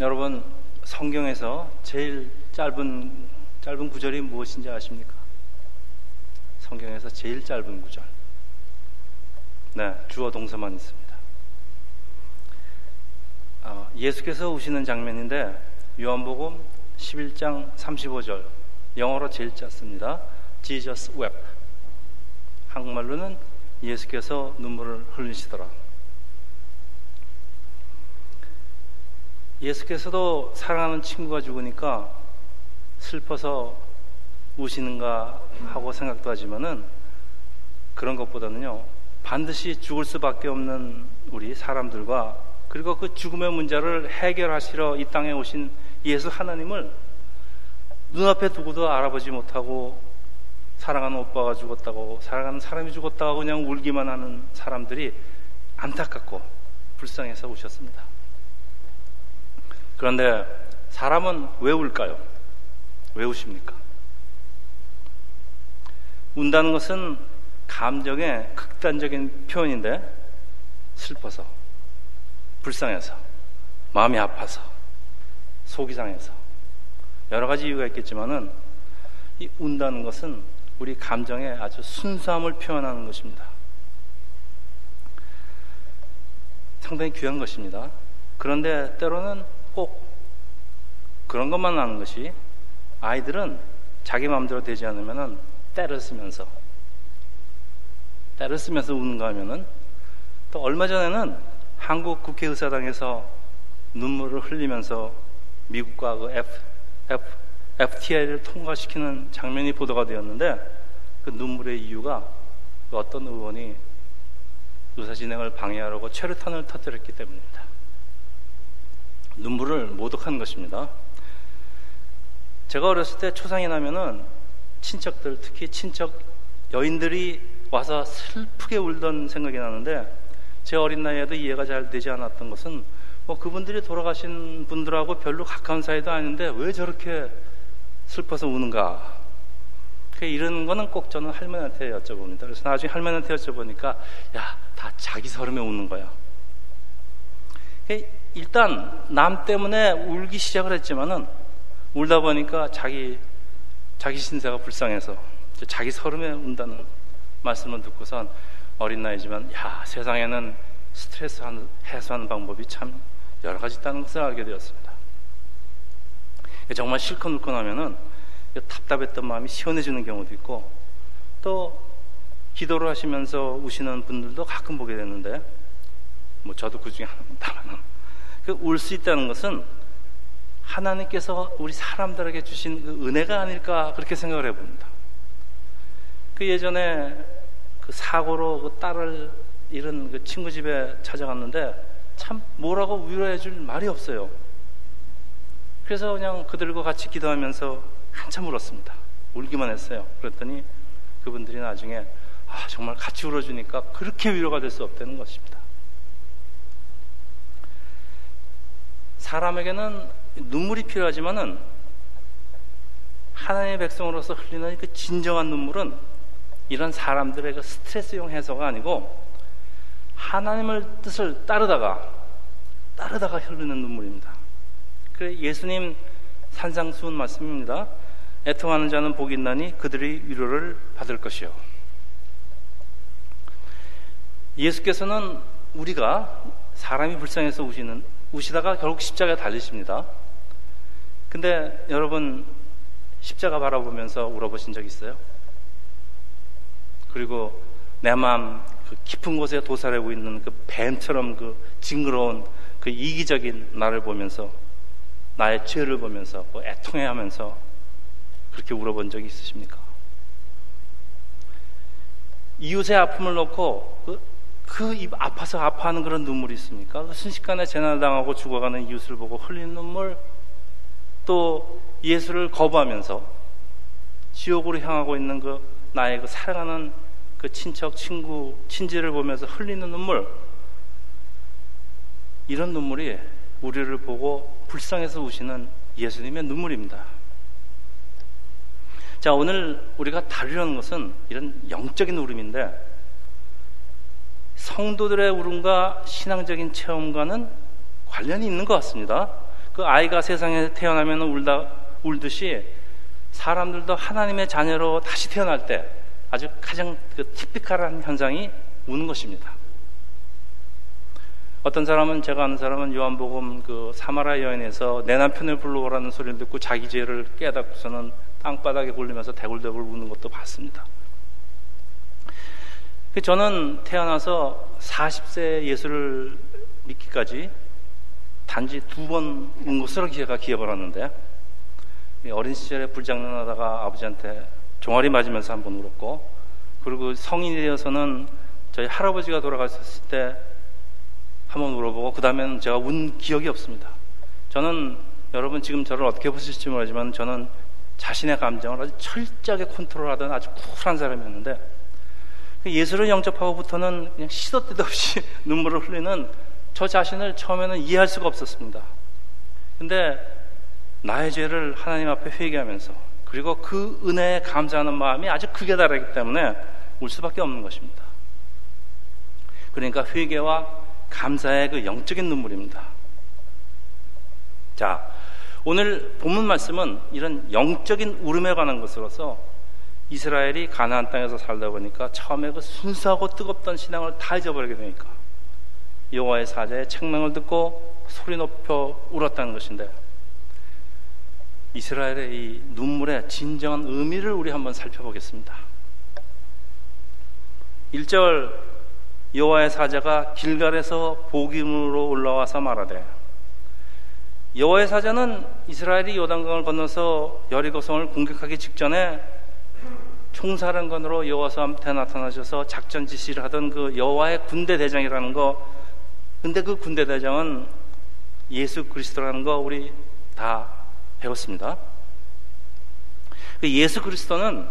여러분 성경에서 제일 짧은 짧은 구절이 무엇인지 아십니까? 성경에서 제일 짧은 구절. 네, 주어 동사만 있습니다. 어, 예수께서 오시는 장면인데 요한복음 11장 35절 영어로 제일 짧습니다. Jesus wept. 한국말로는 예수께서 눈물을 흘리시더라. 예수께서도 사랑하는 친구가 죽으니까 슬퍼서 우시는가 하고 생각도 하지만은 그런 것보다는요 반드시 죽을 수밖에 없는 우리 사람들과 그리고 그 죽음의 문제를 해결하시러 이 땅에 오신 예수 하나님을 눈앞에 두고도 알아보지 못하고 사랑하는 오빠가 죽었다고 사랑하는 사람이 죽었다고 그냥 울기만 하는 사람들이 안타깝고 불쌍해서 오셨습니다. 그런데 사람은 왜 울까요? 왜 우십니까? 운다는 것은 감정의 극단적인 표현인데 슬퍼서, 불쌍해서, 마음이 아파서, 속이 상해서 여러 가지 이유가 있겠지만은 이 운다는 것은 우리 감정의 아주 순수함을 표현하는 것입니다. 상당히 귀한 것입니다. 그런데 때로는 꼭 그런 것만 하는 것이 아이들은 자기 마음대로 되지 않으면은 때를 쓰면서 때를 쓰면서 우는가 하면은 또 얼마 전에는 한국 국회의사당에서 눈물을 흘리면서 미국과 그 F, F, FTA를 통과시키는 장면이 보도가 되었는데 그 눈물의 이유가 그 어떤 의원이 의사 진행을 방해하려고 최루탄을 터뜨렸기 때문입니다. 눈물을 모독한 것입니다. 제가 어렸을 때 초상이 나면은 친척들, 특히 친척 여인들이 와서 슬프게 울던 생각이 나는데 제 어린 나이에도 이해가 잘 되지 않았던 것은 뭐 그분들이 돌아가신 분들하고 별로 가까운 사이도 아닌데 왜 저렇게 슬퍼서 우는가 그 이런 거는 꼭 저는 할머니한테 여쭤봅니다. 그래서 나중에 할머니한테 여쭤보니까 야, 다 자기 서름에 웃는 거야. 그 일단 남 때문에 울기 시작을 했지만은 울다 보니까 자기 자기 신세가 불쌍해서 자기 서름에 운다는 말씀을 듣고선 어린 나이지만 야 세상에는 스트레스 해소하는 방법이 참 여러 가지 있다는 것을 알게 되었습니다. 정말 실컷 울고 나면은 답답했던 마음이 시원해지는 경우도 있고 또 기도를 하시면서 우시는 분들도 가끔 보게 되는데 뭐 저도 그 중에 하나입니다만 그 울 수 있다는 것은 하나님께서 우리 사람들에게 주신 그 은혜가 아닐까 그렇게 생각을 해봅니다. 그 예전에 그 사고로 그 딸을 잃은 그 친구 집에 찾아갔는데 참 뭐라고 위로해 줄 말이 없어요. 그래서 그냥 그들과 같이 기도하면서 한참 울었습니다. 울기만 했어요. 그랬더니 그분들이 나중에 아, 정말 같이 울어주니까 그렇게 위로가 될 수 없다는 것입니다. 사람에게는 눈물이 필요하지만은 하나님의 백성으로서 흘리는 그 진정한 눈물은 이런 사람들의 그 스트레스용 해소가 아니고 하나님을 뜻을 따르다가 따르다가 흐르는 눈물입니다. 그래 예수님 산상수훈 말씀입니다. 애통하는 자는 복이 있나니 그들이 위로를 받을 것이요. 예수께서는 우리가 사람이 불쌍해서 우시는 우시다가 결국 십자가에 달리십니다. 근데 여러분 십자가 바라보면서 울어보신 적 있어요? 그리고 내 마음 그 깊은 곳에 도사리고 있는 그 뱀처럼 그 징그러운 그 이기적인 나를 보면서 나의 죄를 보면서 뭐 애통해하면서 그렇게 울어본 적이 있으십니까? 이웃의 아픔을 놓고 그, 그 아파서 아파하는 그런 눈물이 있습니까? 그 순식간에 재난당하고 죽어가는 이웃을 보고 흘리는 눈물, 또 예수를 거부하면서 지옥으로 향하고 있는 그 나의 그 사랑하는 그 친척, 친구, 친지를 보면서 흘리는 눈물, 이런 눈물이 우리를 보고 불쌍해서 우시는 예수님의 눈물입니다. 자, 오늘 우리가 다루려는 것은 이런 영적인 울음인데 성도들의 울음과 신앙적인 체험과는 관련이 있는 것 같습니다. 그 아이가 세상에 태어나면 울다 울듯이 사람들도 하나님의 자녀로 다시 태어날 때 아주 가장 그 티피컬한 현상이 우는 것입니다. 어떤 사람은 제가 아는 사람은 요한복음 그 사마라 여인에서 내 남편을 불러오라는 소리를 듣고 자기 죄를 깨닫고서는 땅바닥에 굴리면서 대굴대굴 우는 것도 봤습니다. 그 저는 태어나서 40세 예수를 믿기까지 단지 두번운 것으로 제가 기억을 하는데 어린 시절에 불장난하다가 아버지한테 종아리 맞으면서 한 번 울었고 그리고 성인이 되어서는 저희 할아버지가 돌아가셨을 때 한번 물어보고 그 다음에는 제가 운 기억이 없습니다. 저는 여러분 지금 저를 어떻게 보실지 모르지만 저는 자신의 감정을 아주 철저하게 컨트롤하던 아주 쿨한 사람이었는데 예수를 영접하고부터는 그냥 시도 때도 없이 눈물을 흘리는 저 자신을 처음에는 이해할 수가 없었습니다. 근데 나의 죄를 하나님 앞에 회개하면서 그리고 그 은혜에 감사하는 마음이 아주 크게 다르기 때문에 울 수밖에 없는 것입니다. 그러니까 회개와 감사의 그 영적인 눈물입니다. 자, 오늘 본문 말씀은 이런 영적인 울음에 관한 것으로서 이스라엘이 가나안 땅에서 살다 보니까 처음에 그 순수하고 뜨겁던 신앙을 다 잊어버리게 되니까 여호와의 사자의 책망을 듣고 소리 높여 울었다는 것인데 이스라엘의 이 눈물의 진정한 의미를 우리 한번 살펴보겠습니다. 1절 여호와의 사자가 길갈에서 복임으로 올라와서 말하되 여호와의 사자는 이스라엘이 요단강을 건너서 여리고성을 공격하기 직전에 총사령관으로 여호와한테 나타나셔서 작전 지시를 하던 그 여호와의 군대 대장이라는 거 근데 그 군대 대장은 예수 그리스도라는 거 우리 다 배웠습니다. 그 예수 그리스도는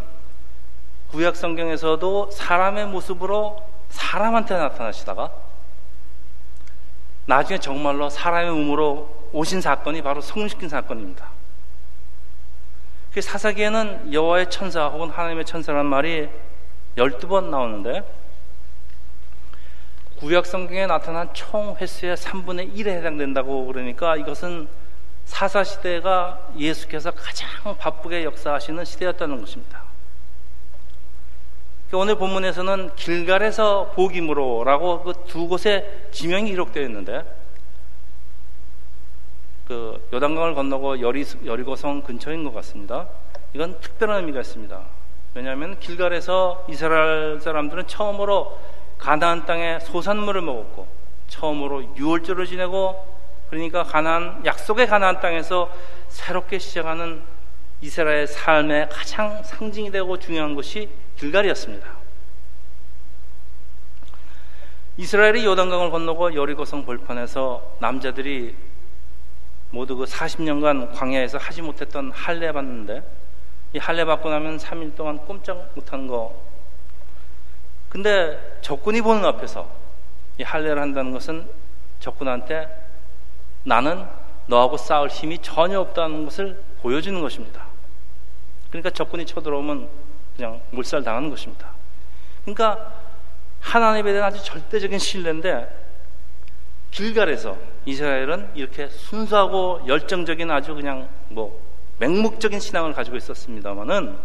구약 성경에서도 사람의 모습으로 사람한테 나타나시다가 나중에 정말로 사람의 몸으로 오신 사건이 바로 성시킨 사건입니다. 그 사사기에는 여호와의 천사 혹은 하나님의 천사라는 말이 12번 나오는데 구약 성경에 나타난 총 횟수의 3분의 1에 해당된다고 그러니까 이것은 사사 시대가 예수께서 가장 바쁘게 역사하시는 시대였다는 것입니다. 그 오늘 본문에서는 길갈에서 복임으로라고 그 두 곳에 지명이 기록되어 있는데 그 요단강을 건너고 여리, 여리고성 근처인 것 같습니다. 이건 특별한 의미가 있습니다. 왜냐하면 길갈에서 이스라엘 사람들은 처음으로 가나안 땅에 소산물을 먹었고 처음으로 유월절을 지내고 그러니까 가나안 약속의 가나안 땅에서 새롭게 시작하는 이스라엘 삶의 가장 상징이 되고 중요한 것이 길갈이었습니다. 이스라엘이 요단강을 건너고 여리고성 벌판에서 남자들이 모두 그 40년간 광야에서 하지 못했던 할례 받는데 이 할례 받고 나면 3일 동안 꼼짝 못한 거. 근데 적군이 보는 앞에서 이 할례를 한다는 것은 적군한테 나는 너하고 싸울 힘이 전혀 없다는 것을 보여주는 것입니다. 그러니까 적군이 쳐들어오면 그냥 몰살 당하는 것입니다. 그러니까 하나님에 대한 아주 절대적인 신뢰인데 길갈에서 이스라엘은 이렇게 순수하고 열정적인 아주 그냥 뭐 맹목적인 신앙을 가지고 있었습니다만은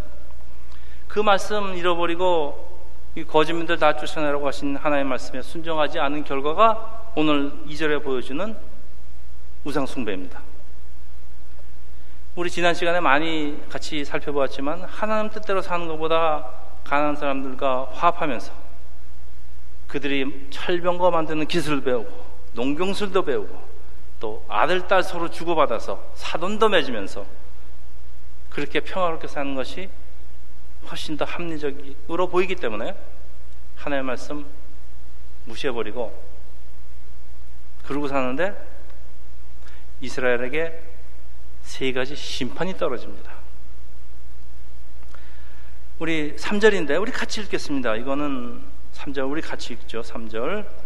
그 말씀 잃어버리고 이 거짓민들 다 쫓아내라고 하신 하나님의 말씀에 순종하지 않은 결과가 오늘 이절에 보여주는 우상숭배입니다. 우리 지난 시간에 많이 같이 살펴보았지만 하나님 뜻대로 사는 것보다 가난한 사람들과 화합하면서 그들이 철병거 만드는 기술을 배우고 농경술도 배우고 또 아들 딸 서로 주고받아서 사돈도 맺으면서 그렇게 평화롭게 사는 것이 훨씬 더 합리적으로 보이기 때문에 하나님의 말씀 무시해버리고 그러고 사는데 이스라엘에게 세 가지 심판이 떨어집니다. 우리 3절인데 우리 같이 읽겠습니다. 이거는 3절 우리 같이 읽죠. 3절.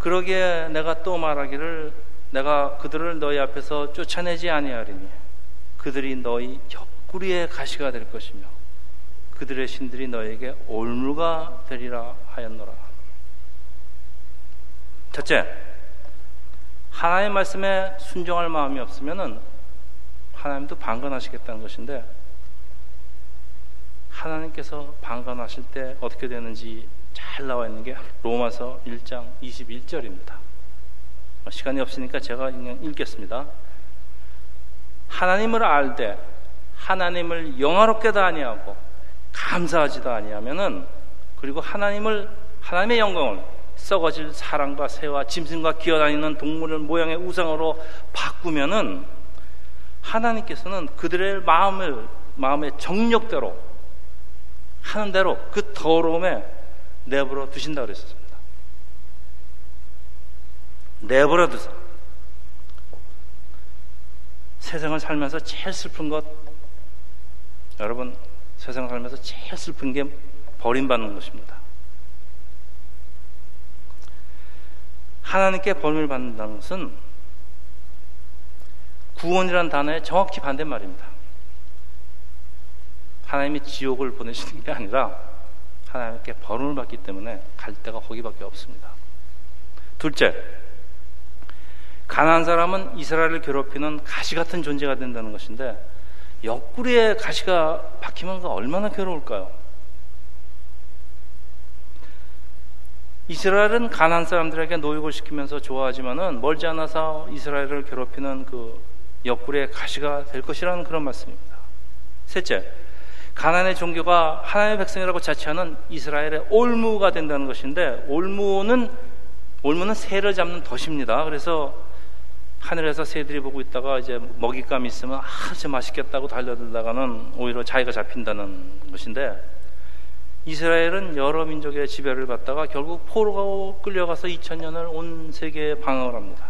그러기에 내가 또 말하기를 내가 그들을 너희 앞에서 쫓아내지 아니하리니 그들이 너희 옆구리에 가시가 될 것이며 그들의 신들이 너에게 올무가 되리라 하였노라. 첫째, 하나님의 말씀에 순종할 마음이 없으면은 하나님도 방관하시겠다는 것인데 하나님께서 방관하실 때 어떻게 되는지 잘 나와 있는 게 로마서 1장 21절입니다. 시간이 없으니까 제가 읽겠습니다. 하나님을 알되 하나님을 영화롭게도 아니하고 감사하지도 아니하면은 그리고 하나님을 하나님의 영광을 썩어질 사람과 새와 짐승과 기어다니는 동물을 모양의 우상으로 바꾸면은 하나님께서는 그들의 마음을 마음의 정력대로 하는 대로 그 더러움에 내버려 두신다 그랬습니다. 내버려 두세요. 세상을 살면서 제일 슬픈 것 여러분 세상 살면서 제일 슬픈 게 버림받는 것입니다. 하나님께 버림을 받는다는 것은 구원이란 단어에 정확히 반대말입니다. 하나님이 지옥을 보내시는 게 아니라 하나님께 버림을 받기 때문에 갈 데가 거기밖에 없습니다. 둘째, 가난한 사람은 이스라엘을 괴롭히는 가시 같은 존재가 된다는 것인데 옆구리에 가시가 박히면 얼마나 괴로울까요? 이스라엘은 가난 사람들에게 노역을 시키면서 좋아하지만은 멀지 않아서 이스라엘을 괴롭히는 그 옆구리에 가시가 될 것이라는 그런 말씀입니다. 셋째, 가난의 종교가 하나님의 백성이라고 자처하는 이스라엘의 올무가 된다는 것인데 올무는 올무는 새를 잡는 덫입니다. 그래서 하늘에서 새들이 보고 있다가 이제 먹잇감 있으면 아주 맛있겠다고 달려들다가는 오히려 자기가 잡힌다는 것인데 이스라엘은 여러 민족의 지배를 받다가 결국 포로가 끌려가서 2000년을 온 세계에 방황을 합니다.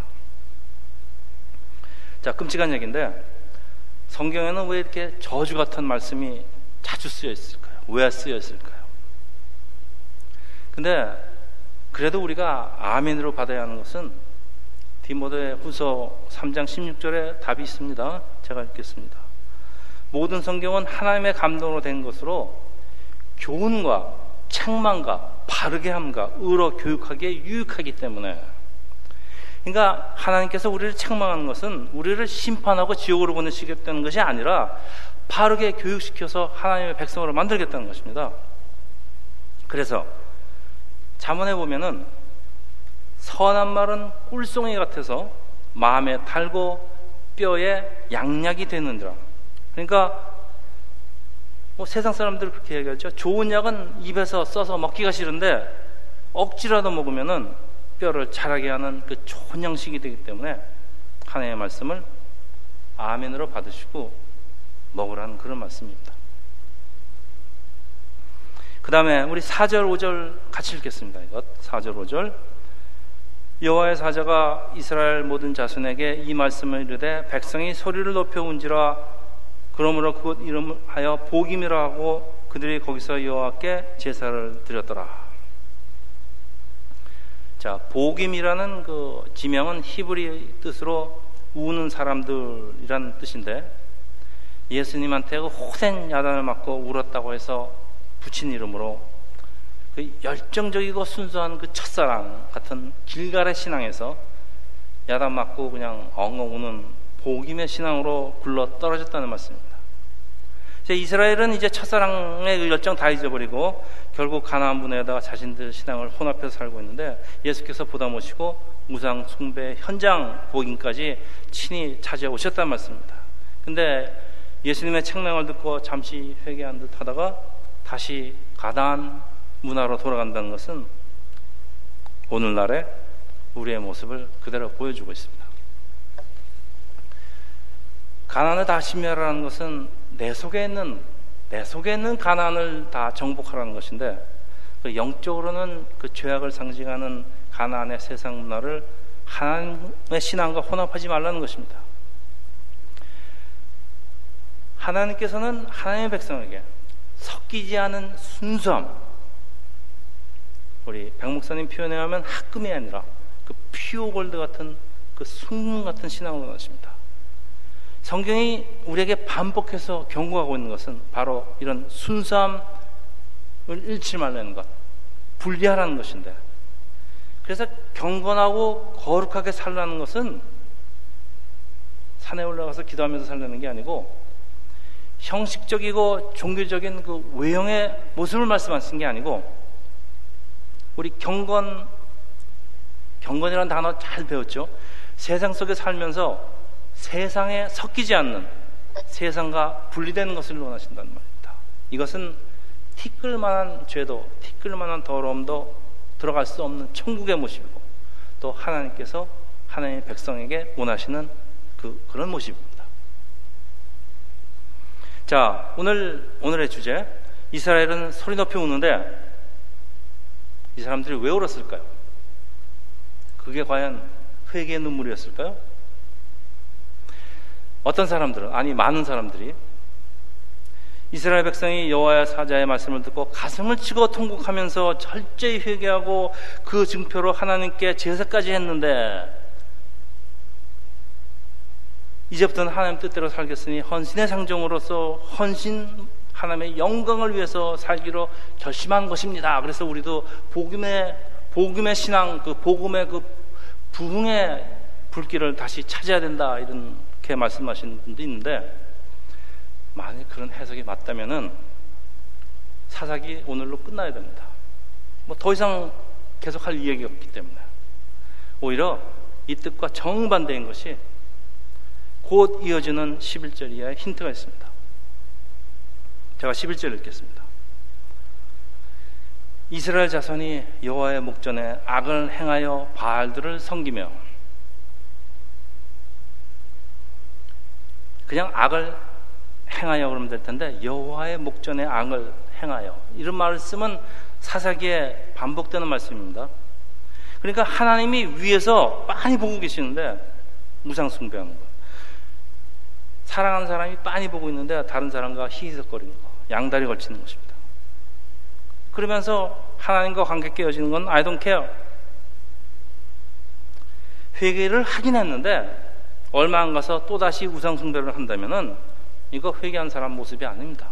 자, 끔찍한 얘기인데 성경에는 왜 이렇게 저주 같은 말씀이 자주 쓰여 있을까요? 왜 쓰여 있을까요? 근데 그래도 우리가 아멘으로 받아야 하는 것은 디모데 후서 3장 16절에 답이 있습니다. 제가 읽겠습니다. 모든 성경은 하나님의 감동으로 된 것으로 교훈과 책망과 바르게 함과 의로 교육하기에 유익하기 때문에 그러니까 하나님께서 우리를 책망하는 것은 우리를 심판하고 지옥으로 보내시겠다는 것이 아니라 바르게 교육시켜서 하나님의 백성으로 만들겠다는 것입니다. 그래서 자문해 보면은 선한 말은 꿀송이 같아서 마음에 달고 뼈에 양약이 되는지라. 그러니까 뭐 세상 사람들 그렇게 얘기하죠. 좋은 약은 입에서 써서 먹기가 싫은데 억지라도 먹으면은 뼈를 자라게 하는 그 좋은 양식이 되기 때문에 하나님의 말씀을 아멘으로 받으시고 먹으라는 그런 말씀입니다. 그 다음에 우리 4절, 5절 같이 읽겠습니다. 이것 4절, 5절. 여호와의 사자가 이스라엘 모든 자손에게 이 말씀을 이르되 백성이 소리를 높여 운지라 그러므로 그곳 이름하여 복임이라 하고 그들이 거기서 여호와께 제사를 드렸더라. 자, 복임이라는 그 지명은 히브리 뜻으로 우는 사람들이라는 뜻인데 예수님한테 그 호된 야단을 맞고 울었다고 해서 붙인 이름으로 그 열정적이고 순수한 그 첫사랑 같은 길갈의 신앙에서 야단 맞고 그냥 엉엉 우는 복임의 신앙으로 굴러 떨어졌다는 말씀입니다. 이스라엘은 이제 첫사랑의 열정 다 잊어버리고 결국 가나안 분에다가 자신들 신앙을 혼합해서 살고 있는데 예수께서 보다 모시고 무상 숭배 현장 복임까지 친히 오셨단 말씀입니다. 근데 예수님의 책망을 듣고 잠시 회개한 듯 하다가 다시 가나안 문화로 돌아간다는 것은 오늘날의 우리의 모습을 그대로 보여주고 있습니다. 가난을 다 심멸하라는 것은 내 속에 있는 내 속에 있는 가난을 다 정복하라는 것인데 그 영적으로는 그 죄악을 상징하는 가난의 세상 문화를 하나님의 신앙과 혼합하지 말라는 것입니다. 하나님께서는 하나님의 백성에게 섞이지 않은 순수함, 우리 백 목사님 표현에 하면 학금이 아니라 그 피오 골드 같은 그 순금 같은 신앙을 원하십니다. 성경이 우리에게 반복해서 경고하고 있는 것은 바로 이런 순수함을 잃지 말라는 것, 분리하라는 것인데 그래서 경건하고 거룩하게 살라는 것은 산에 올라가서 기도하면서 살라는 게 아니고 형식적이고 종교적인 그 외형의 모습을 말씀하시는 게 아니고 우리 경건 경건이라는 단어 잘 배웠죠. 세상 속에 살면서 세상에 섞이지 않는 세상과 분리되는 것을 원하신다는 말입니다. 이것은 티끌만한 죄도 티끌만한 더러움도 들어갈 수 없는 천국의 모습이고 또 하나님께서 하나님의 백성에게 원하시는 그 그런 모습입니다. 자, 오늘 오늘의 주제 이스라엘은 소리 높이 우는데 이 사람들이 왜 울었을까요? 그게 과연 회개의 눈물이었을까요? 어떤 사람들은 아니 많은 사람들이 이스라엘 백성이 여호와의 사자의 말씀을 듣고 가슴을 치고 통곡하면서 철저히 회개하고 그 증표로 하나님께 제사까지 했는데 이제부터는 하나님 뜻대로 살겠으니 헌신의 상정으로서 헌신 하나님의 영광을 위해서 살기로 결심한 것입니다. 그래서 우리도 복음의 복음의 신앙 그 복음의 그 부흥의 불길을 다시 찾아야 된다 이렇게 말씀하신 분도 있는데 만약 그런 해석이 맞다면은 사사기 오늘로 끝나야 됩니다. 뭐 더 이상 계속할 이야기가 없기 때문에 오히려 이 뜻과 정반대인 것이 곧 이어지는 11절 이하의 힌트가 있습니다. 제가 11절 읽겠습니다. 이스라엘 자손이 여호와의 목전에 악을 행하여 바알들을 섬기며 그냥 악을 행하여 그러면 될 텐데 여호와의 목전에 악을 행하여 이런 말을 쓰면 사사기에 반복되는 말씀입니다. 그러니까 하나님이 위에서 많이 보고 계시는데 무상 숭배하는 거. 사랑하는 사람이 빤히 보고 있는데 다른 사람과 희희석거리는 거, 양다리 걸치는 것입니다. 그러면서 하나님과 관계 깨어지는 건 I don't care. 회개를 하긴 했는데 얼마 안 가서 또다시 우상숭배를 한다면은 이거 회개한 사람 모습이 아닙니다.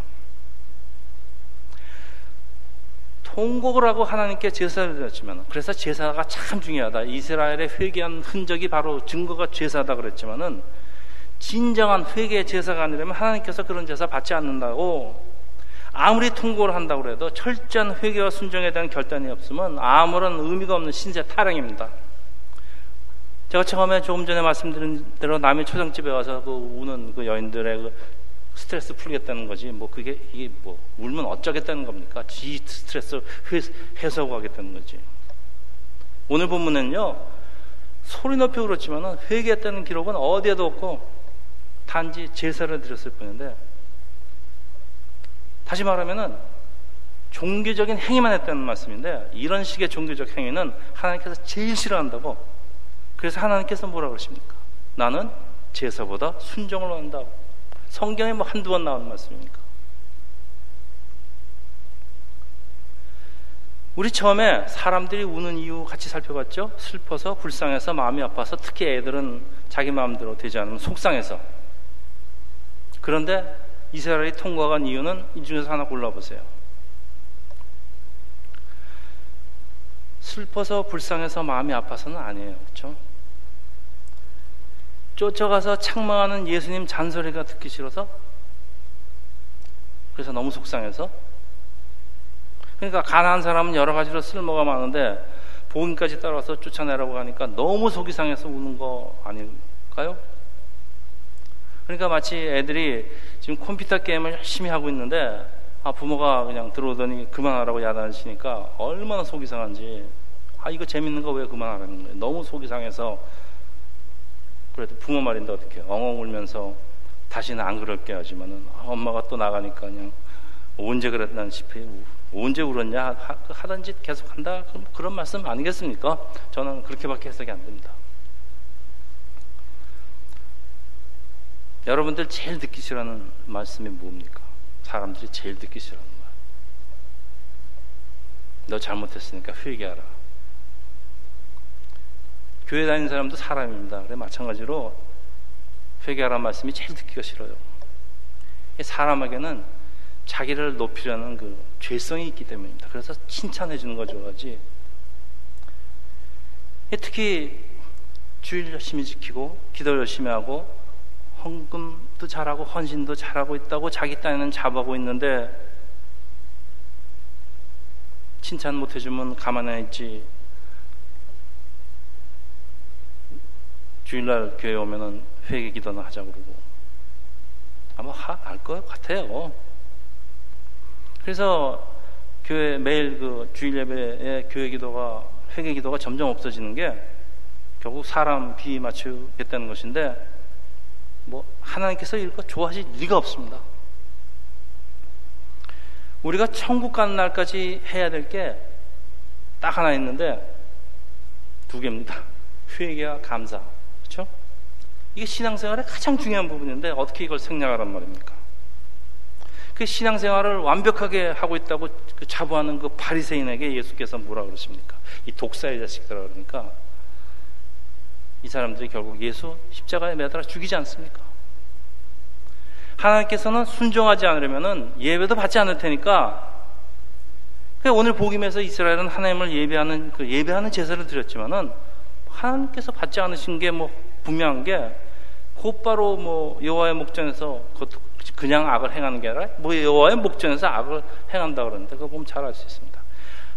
통곡을 하고 하나님께 제사를 드렸지만 그래서 제사가 참 중요하다. 이스라엘의 회개한 흔적이 바로 증거가 제사다 그랬지만은 진정한 회개의 제사가 아니라면 하나님께서 그런 제사 받지 않는다고 아무리 통고를 한다고 해도 철저한 회개와 순종에 대한 결단이 없으면 아무런 의미가 없는 신세 타령입니다. 제가 처음에 조금 전에 말씀드린 대로 남의 초장집에 와서 그 우는 그 여인들의 그 스트레스 풀겠다는 거지 뭐 그게 이게 뭐 울면 어쩌겠다는 겁니까? 지 스트레스 해소하고 하겠다는 거지. 오늘 본문은요 소리 높이 울었지만은 회개했다는 기록은 어디에도 없고 단지 제사를 드렸을 뿐인데 다시 말하면은 종교적인 행위만 했다는 말씀인데 이런 식의 종교적 행위는 하나님께서 제일 싫어한다고 그래서 하나님께서 뭐라 그러십니까? 나는 제사보다 순종을 원한다고 성경에 뭐 한두 번 나오는 말씀입니까? 우리 처음에 사람들이 우는 이유 같이 살펴봤죠? 슬퍼서 불쌍해서 마음이 아파서 특히 애들은 자기 마음대로 되지 않으면 속상해서 그런데 이스라엘이 통과한 이유는 이 중에서 하나 골라보세요. 슬퍼서 불쌍해서 마음이 아파서는 아니에요. 그렇죠? 쫓아가서 책망하는 예수님 잔소리가 듣기 싫어서 그래서 너무 속상해서 그러니까 가난한 사람은 여러 가지로 쓸모가 많은데 복음까지 따라서 쫓아내라고 하니까 너무 속이 상해서 우는 거 아닐까요? 그러니까 마치 애들이 지금 컴퓨터 게임을 열심히 하고 있는데 아, 부모가 그냥 들어오더니 그만하라고 야단하시니까 얼마나 속이 상한지. 아 이거 재밌는 거 왜 그만하라는 거예요? 너무 속이 상해서 그래도 부모 말인데 어떻게 엉엉 울면서 다시는 안 그럴게 하지만은 아, 엄마가 또 나가니까 그냥 언제 그랬나 싶어 언제 울었냐? 하, 던 짓 계속 한다? 그런 말씀 아니겠습니까? 저는 그렇게밖에 해석이 안 됩니다 여러분들 제일 듣기 싫어하는 말씀이 뭡니까? 사람들이 제일 듣기 싫어하는 말. 너 잘못했으니까 회개하라. 교회 다니는 사람도 사람입니다. 그래 마찬가지로 회개하라는 말씀이 제일 듣기가 싫어요. 사람에게는 자기를 높이려는 그 죄성이 있기 때문입니다. 그래서 칭찬해 주는 거 좋아하지. 특히 주일 열심히 지키고 기도 열심히 하고 헌금도 잘하고 헌신도 잘하고 있다고 자기 딴에는 잡아고 있는데 칭찬 못 해주면 가만히 있지. 주일날 교회 오면은 회개 기도나 하자고 그러고 아마 알 것 같아요. 그래서 교회 매일 그 주일 예배에 교회 기도가 회개 기도가 점점 없어지는 게 결국 사람 비 맞추겠다는 것인데 뭐 하나님께서 이거 좋아하실 리가 없습니다. 우리가 천국 가는 날까지 해야 될 게 딱 하나 있는데 두 개입니다. 회개와 감사. 그렇죠? 이게 신앙생활의 가장 중요한 부분인데 어떻게 이걸 생략하란 말입니까? 그 신앙생활을 완벽하게 하고 있다고 그 자부하는 그 바리새인에게 예수께서 뭐라 그러십니까? 이 독사의 자식들아 그러니까 이 사람들이 결국 예수 십자가에 매달아 죽이지 않습니까? 하나님께서는 순종하지 않으려면 예배도 받지 않을 테니까 오늘 복음에서 이스라엘은 하나님을 예배하는 그 예배하는 제사를 드렸지만은 하나님께서 받지 않으신 게 뭐 분명한 게 곧바로 뭐 여호와의 목전에서 그냥 악을 행하는 게 아니라 뭐 여호와의 목전에서 악을 행한다 그러는데 그거 보면 잘 알 수 있습니다.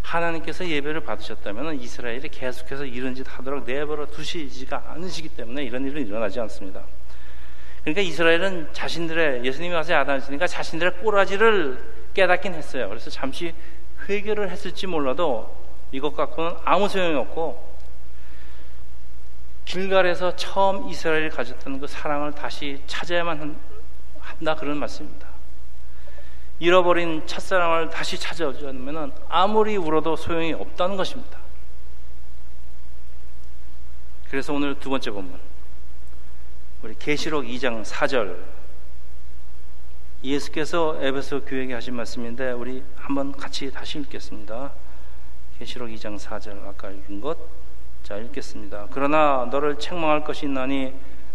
하나님께서 예배를 받으셨다면 이스라엘이 계속해서 이런 짓 하도록 내버려 두시지가 않으시기 때문에 이런 일은 일어나지 않습니다. 그러니까 이스라엘은 자신들의 예수님이 와서 야단하시니까 자신들의 꼬라지를 깨닫긴 했어요. 그래서 잠시 회개를 했을지 몰라도 이것 갖고는 아무 소용이 없고 길갈에서 처음 이스라엘이 가졌던 그 사랑을 다시 찾아야만 한다 그런 말씀입니다. 잃어버린 첫사랑을 다시 찾아오지 않으면 아무리 울어도 소용이 없다는 것입니다. 그래서 오늘 두 번째 본문 우리 계시록 2장 4절 예수께서 에베소 교회에게 하신 말씀인데 우리 한번 같이 다시 읽겠습니다. 계시록 2장 4절 아까 읽은 것. 자, 읽겠습니다. 그러나 너를 책망할 것이 있나니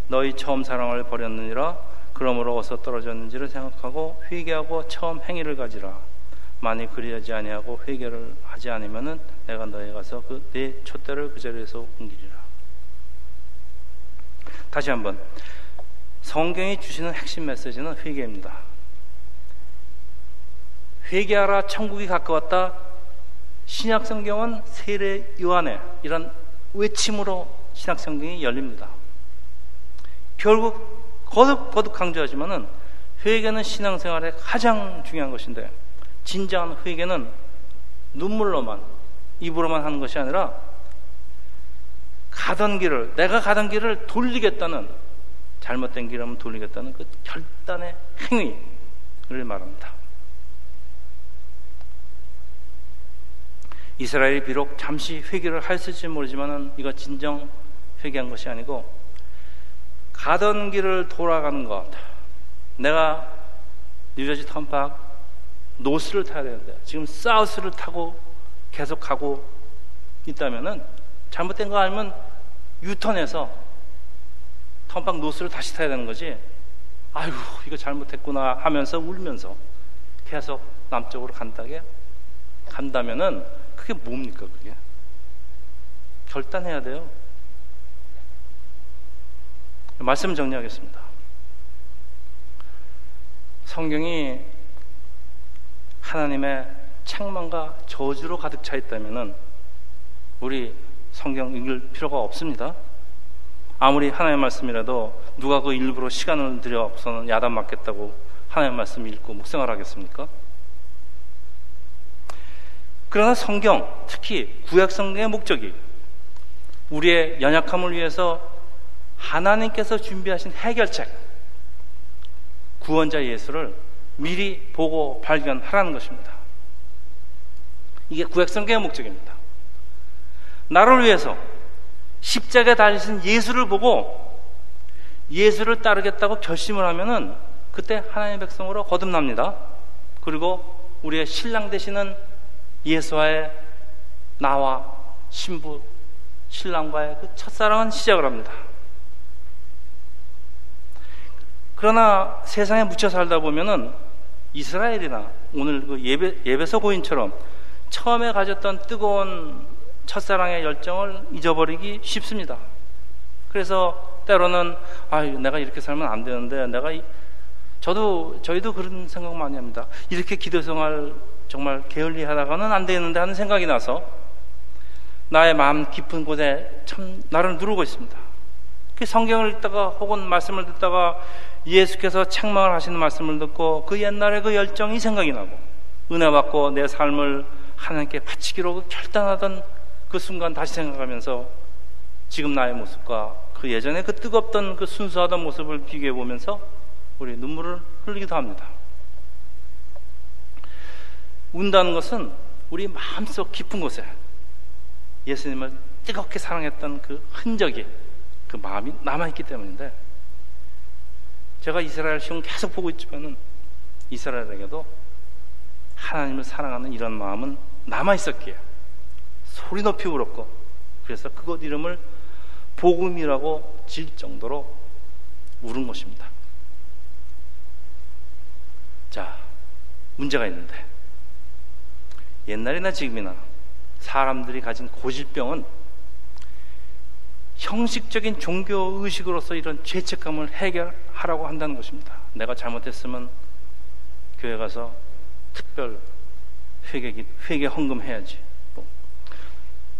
너희 처음 사랑을 버렸느니라 그러므로 어서 떨어졌는지를 생각하고 회개하고 처음 행위를 가지라. 만일 그리하지 아니하고 회개를 하지 않으면은 내가 너에 가서 그내 촛대를 그 자리에서 옮기리라. 다시 한번 성경이 주시는 핵심 메시지는 회개입니다. 회개하라 천국이 가까웠다. 신약 성경은 세례 요한의 이런 외침으로 신약 성경이 열립니다. 결국 거듭 거듭 강조하지만은 회개는 신앙생활의 가장 중요한 것인데 진정한 회개는 눈물로만 입으로만 하는 것이 아니라 가던 길을 내가 가던 길을 돌리겠다는 잘못된 길을 돌리겠다는 그 결단의 행위를 말합니다. 이스라엘이 비록 잠시 회개를 했을지 모르지만은 이거 진정 회개한 것이 아니고 가던 길을 돌아가는 것. 내가 뉴저지 턴팍 노스를 타야 되는데 지금 사우스를 타고 계속 가고 있다면은 잘못된 거 알면 유턴해서 턴박 노스를 다시 타야 되는 거지. 아이고 이거 잘못했구나 하면서 울면서 계속 남쪽으로 간다게 간다면은 그게 뭡니까 그게? 결단해야 돼요. 말씀 정리하겠습니다. 성경이 하나님의 책망과 저주로 가득 차 있다면은 우리 성경 읽을 필요가 없습니다. 아무리 하나님의 말씀이라도 누가 그 일부러 시간을 들여서는 야단 맞겠다고 하나님의 말씀 읽고 묵생활 하겠습니까? 그러나 성경, 특히 구약 성경의 목적이 우리의 연약함을 위해서 하나님께서 준비하신 해결책, 구원자 예수를 미리 보고 발견하라는 것입니다. 이게 구약 성경의 목적입니다. 나를 위해서 십자가에 달리신 예수를 보고 예수를 따르겠다고 결심을 하면은 그때 하나님의 백성으로 거듭납니다. 그리고 우리의 신랑 되시는 예수와의 나와 신부 신랑과의 그 첫사랑은 시작을 합니다. 그러나 세상에 묻혀 살다 보면은 이스라엘이나 오늘 그 예배, 예배서 고인처럼 처음에 가졌던 뜨거운 첫사랑의 열정을 잊어버리기 쉽습니다. 그래서 때로는 아 내가 이렇게 살면 안 되는데 내가 이, 저도 저희도 그런 생각 많이 합니다. 이렇게 기도 생활 정말 게을리 하다가는 안 되는데 하는 생각이 나서 나의 마음 깊은 곳에 참 나를 누르고 있습니다. 그 성경을 읽다가 혹은 말씀을 듣다가 예수께서 책망을 하시는 말씀을 듣고 그 옛날의 그 열정이 생각이 나고 은혜 받고 내 삶을 하나님께 바치기로 결단하던 그 순간 다시 생각하면서 지금 나의 모습과 그 예전에 그 뜨겁던 그 순수하던 모습을 비교해 보면서 우리 눈물을 흘리기도 합니다. 운다는 것은 우리 마음속 깊은 곳에 예수님을 뜨겁게 사랑했던 그 흔적이 그 마음이 남아있기 때문인데 제가 이스라엘 시험 계속 보고 있지만은 이스라엘에게도 하나님을 사랑하는 이런 마음은 남아있었기에 소리 높이 울었고 그래서 그것 이름을 복음이라고 질 정도로 울은 것입니다. 자, 문제가 있는데 옛날이나 지금이나 사람들이 가진 고질병은 형식적인 종교 의식으로서 이런 죄책감을 해결하라고 한다는 것입니다. 내가 잘못했으면 교회 가서 특별 회개 회개 헌금 해야지.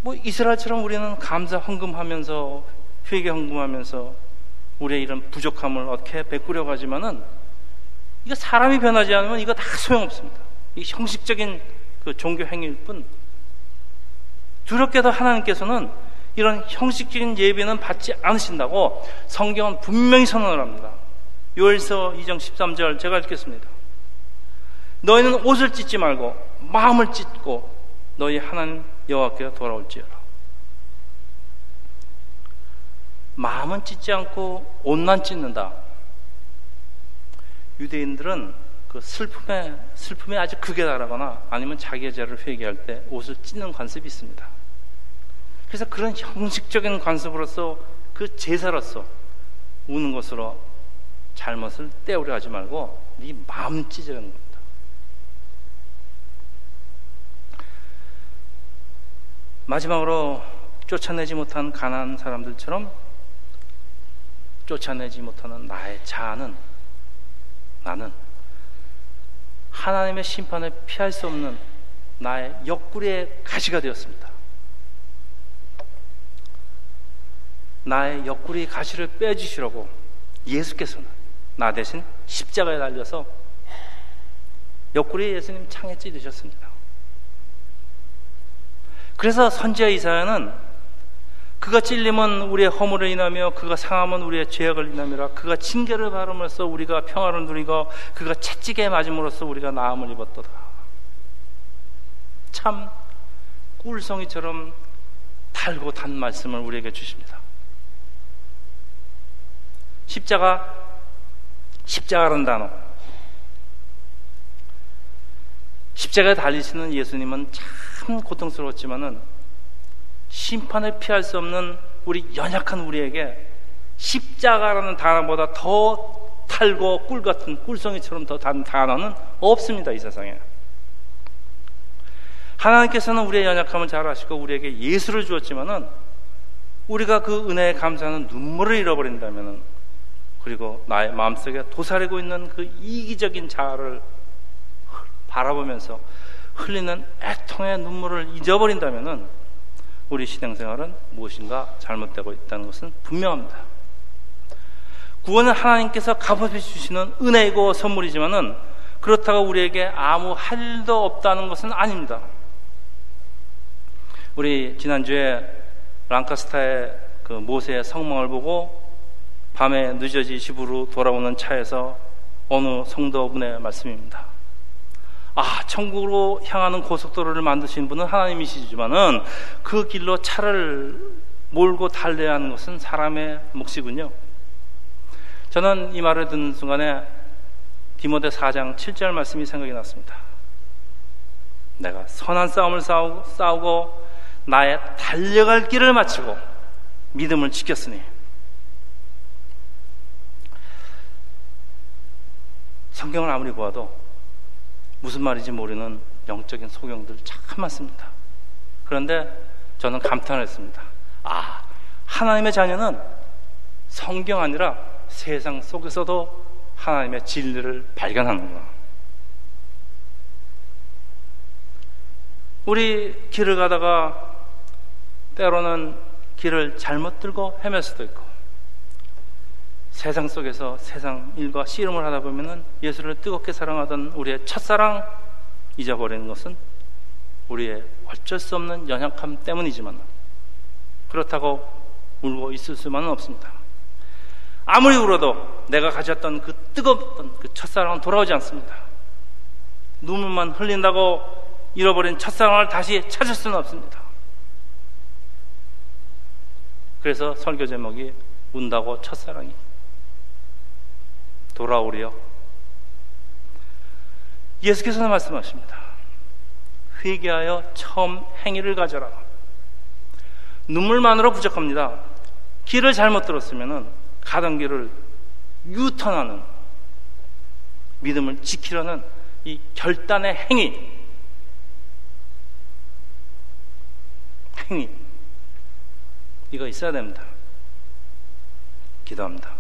뭐, 뭐 이스라엘처럼 우리는 감사 헌금하면서 회개 헌금하면서 우리의 이런 부족함을 어떻게 베꾸려 가지만은 이거 사람이 변하지 않으면 이거 다 소용없습니다. 이 형식적인 그 종교 행위일 뿐 두렵게도 하나님께서는 이런 형식적인 예배는 받지 않으신다고 성경은 분명히 선언을 합니다. 요엘서 2장 13절 제가 읽겠습니다. 너희는 옷을 찢지 말고 마음을 찢고 너희 하나님 여호와께 돌아올지어라. 마음은 찢지 않고 옷만 찢는다. 유대인들은 그 슬픔에 슬픔에 아주 극에 달하거나 아니면 자기의 죄를 회개할 때 옷을 찢는 관습이 있습니다. 그래서 그런 형식적인 관습으로서 그 제사로서 우는 것으로 잘못을 떼우려 하지 말고 네 마음 찢으라는 겁니다. 마지막으로 쫓아내지 못한 가난한 사람들처럼 쫓아내지 못하는 나의 자아는 나는 하나님의 심판을 피할 수 없는 나의 옆구리의 가시가 되었습니다. 나의 옆구리 가시를 빼주시려고 예수께서는 나 대신 십자가에 달려서 옆구리 예수님 창에 찌르셨습니다. 그래서 선지자 이사야는 그가 찔림은 우리의 허물을 인하며 그가 상함은 우리의 죄악을 인하미라 그가 징계를 받음으로써 우리가 평화를 누리고 그가 채찍에 맞음으로써 우리가 나음을 입었도다. 참 꿀성이처럼 달고 단 말씀을 우리에게 주십니다. 십자가 십자가라는 단어 십자가에 달리시는 예수님은 참 고통스러웠지만은 심판을 피할 수 없는 우리 연약한 우리에게 십자가라는 단어보다 더 탈고 꿀 같은 꿀송이처럼 더 단 단어는 없습니다 이 세상에. 하나님께서는 우리의 연약함을 잘 아시고 우리에게 예수를 주었지만은 우리가 그 은혜에 감사하는 눈물을 잃어버린다면은 그리고 나의 마음속에 도사리고 있는 그 이기적인 자아를 바라보면서 흘리는 애통의 눈물을 잊어버린다면은 우리 신앙생활은 무엇인가 잘못되고 있다는 것은 분명합니다. 구원은 하나님께서 값없이 주시는 은혜이고 선물이지만은 그렇다고 우리에게 아무 할 일도 없다는 것은 아닙니다. 우리 지난주에 랑카스타의 그 모세의 성망을 보고 밤에 늦어지 집으로 돌아오는 차에서 어느 성도분의 말씀입니다. 아, 천국으로 향하는 고속도로를 만드신 분은 하나님이시지만은 그 길로 차를 몰고 달려야 하는 것은 사람의 몫이군요. 저는 이 말을 듣는 순간에 디모데 4장 7절 말씀이 생각이 났습니다. 내가 선한 싸움을 싸우고, 싸우고 나의 달려갈 길을 마치고 믿음을 지켰으니 성경을 아무리 보아도 무슨 말인지 모르는 영적인 소경들 참 많습니다. 그런데 저는 감탄을 했습니다. 아, 하나님의 자녀는 성경 아니라 세상 속에서도 하나님의 진리를 발견하는구나. 우리 길을 가다가 때로는 길을 잘못 들고 헤맬 수도 있고 세상 속에서 세상 일과 씨름을 하다 보면은 예수를 뜨겁게 사랑하던 우리의 첫사랑 잊어버리는 것은 우리의 어쩔 수 없는 연약함 때문이지만 그렇다고 울고 있을 수만은 없습니다. 아무리 울어도 내가 가졌던 그 뜨겁던 그 첫사랑은 돌아오지 않습니다. 눈물만 흘린다고 잃어버린 첫사랑을 다시 찾을 수는 없습니다. 그래서 설교 제목이 운다고 첫사랑이 돌아오리요. 예수께서 말씀하십니다. 회개하여 처음 행위를 가져라. 눈물만으로 부족합니다. 길을 잘못 들었으면 가던 길을 유턴하는 믿음을 지키려는 이 결단의 행위. 행위. 이거 있어야 됩니다. 기도합니다.